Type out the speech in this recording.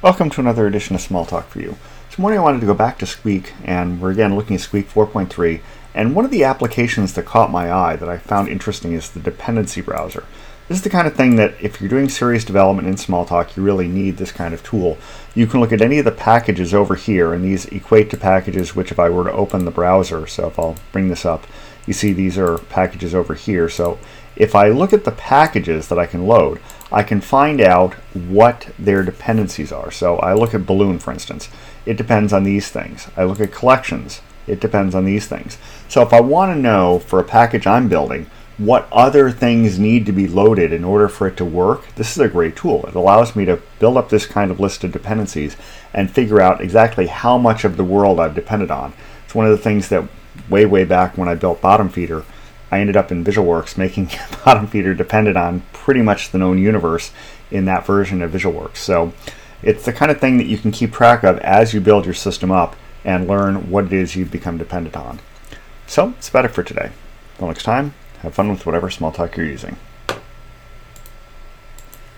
Welcome to another edition of Smalltalk for You. This morning I wanted to go back to Squeak, and we're again looking at Squeak 4.3. And one of the applications that caught my eye that I found interesting is the dependency browser. This is the kind of thing that if you're doing serious development in Smalltalk, you really need this kind of tool. You can look at any of the packages over here, and these equate to packages which if I were to open the browser, so if I'll bring this up, you see these are packages over here. So if I look at the packages that I can load, I can find out what their dependencies are. So I look at Balloon, for instance. It depends on these things. I look at collections. It depends on these things. So if I want to know for a package I'm building what other things need to be loaded in order for it to work, this is a great tool. It allows me to build up this kind of list of dependencies and figure out exactly how much of the world I've depended on. It's one of the things that way, way back when I built Bottom Feeder, I ended up in VisualWorks making Bottom Feeder dependent on pretty much the known universe in that version of VisualWorks. So it's the kind of thing that you can keep track of as you build your system up and learn what it is you've become dependent on. So that's about it for today. Until next time, have fun with whatever Smalltalk you're using.